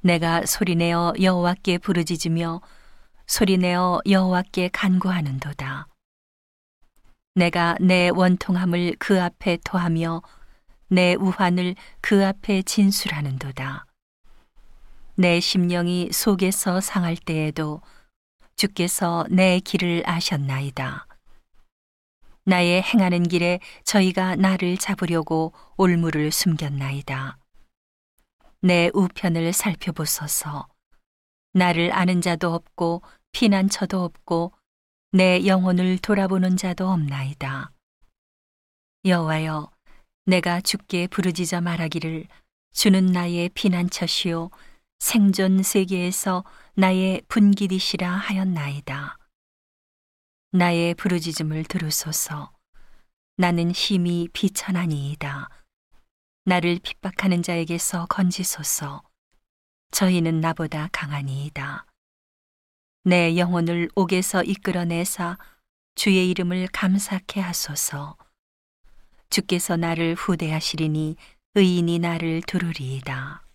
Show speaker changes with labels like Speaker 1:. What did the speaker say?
Speaker 1: 내가 소리내어 여호와께 부르짖으며 소리내어 여호와께 간구하는도다. 내가 내 원통함을 그 앞에 토하며 내 우환을 그 앞에 진술하는도다. 내 심령이 속에서 상할 때에도 주께서 내 길을 아셨나이다. 나의 행하는 길에 저희가 나를 잡으려고 올무를 숨겼나이다. 내 우편을 살펴보소서. 나를 아는 자도 없고 피난처도 없고 내 영혼을 돌아보는 자도 없나이다. 여호와여, 내가 주께 부르짖어 말하기를 주는 나의 피난처시요 생존 세계에서 나의 분기디시라 하였나이다. 나의 부르짖음을 들으소서. 나는 힘이 비천하니이다. 나를 핍박하는 자에게서 건지소서. 저희는 나보다 강하니이다. 내 영혼을 옥에서 이끌어내사 주의 이름을 감사케 하소서. 주께서 나를 후대하시리니 의인이 나를 두르리이다.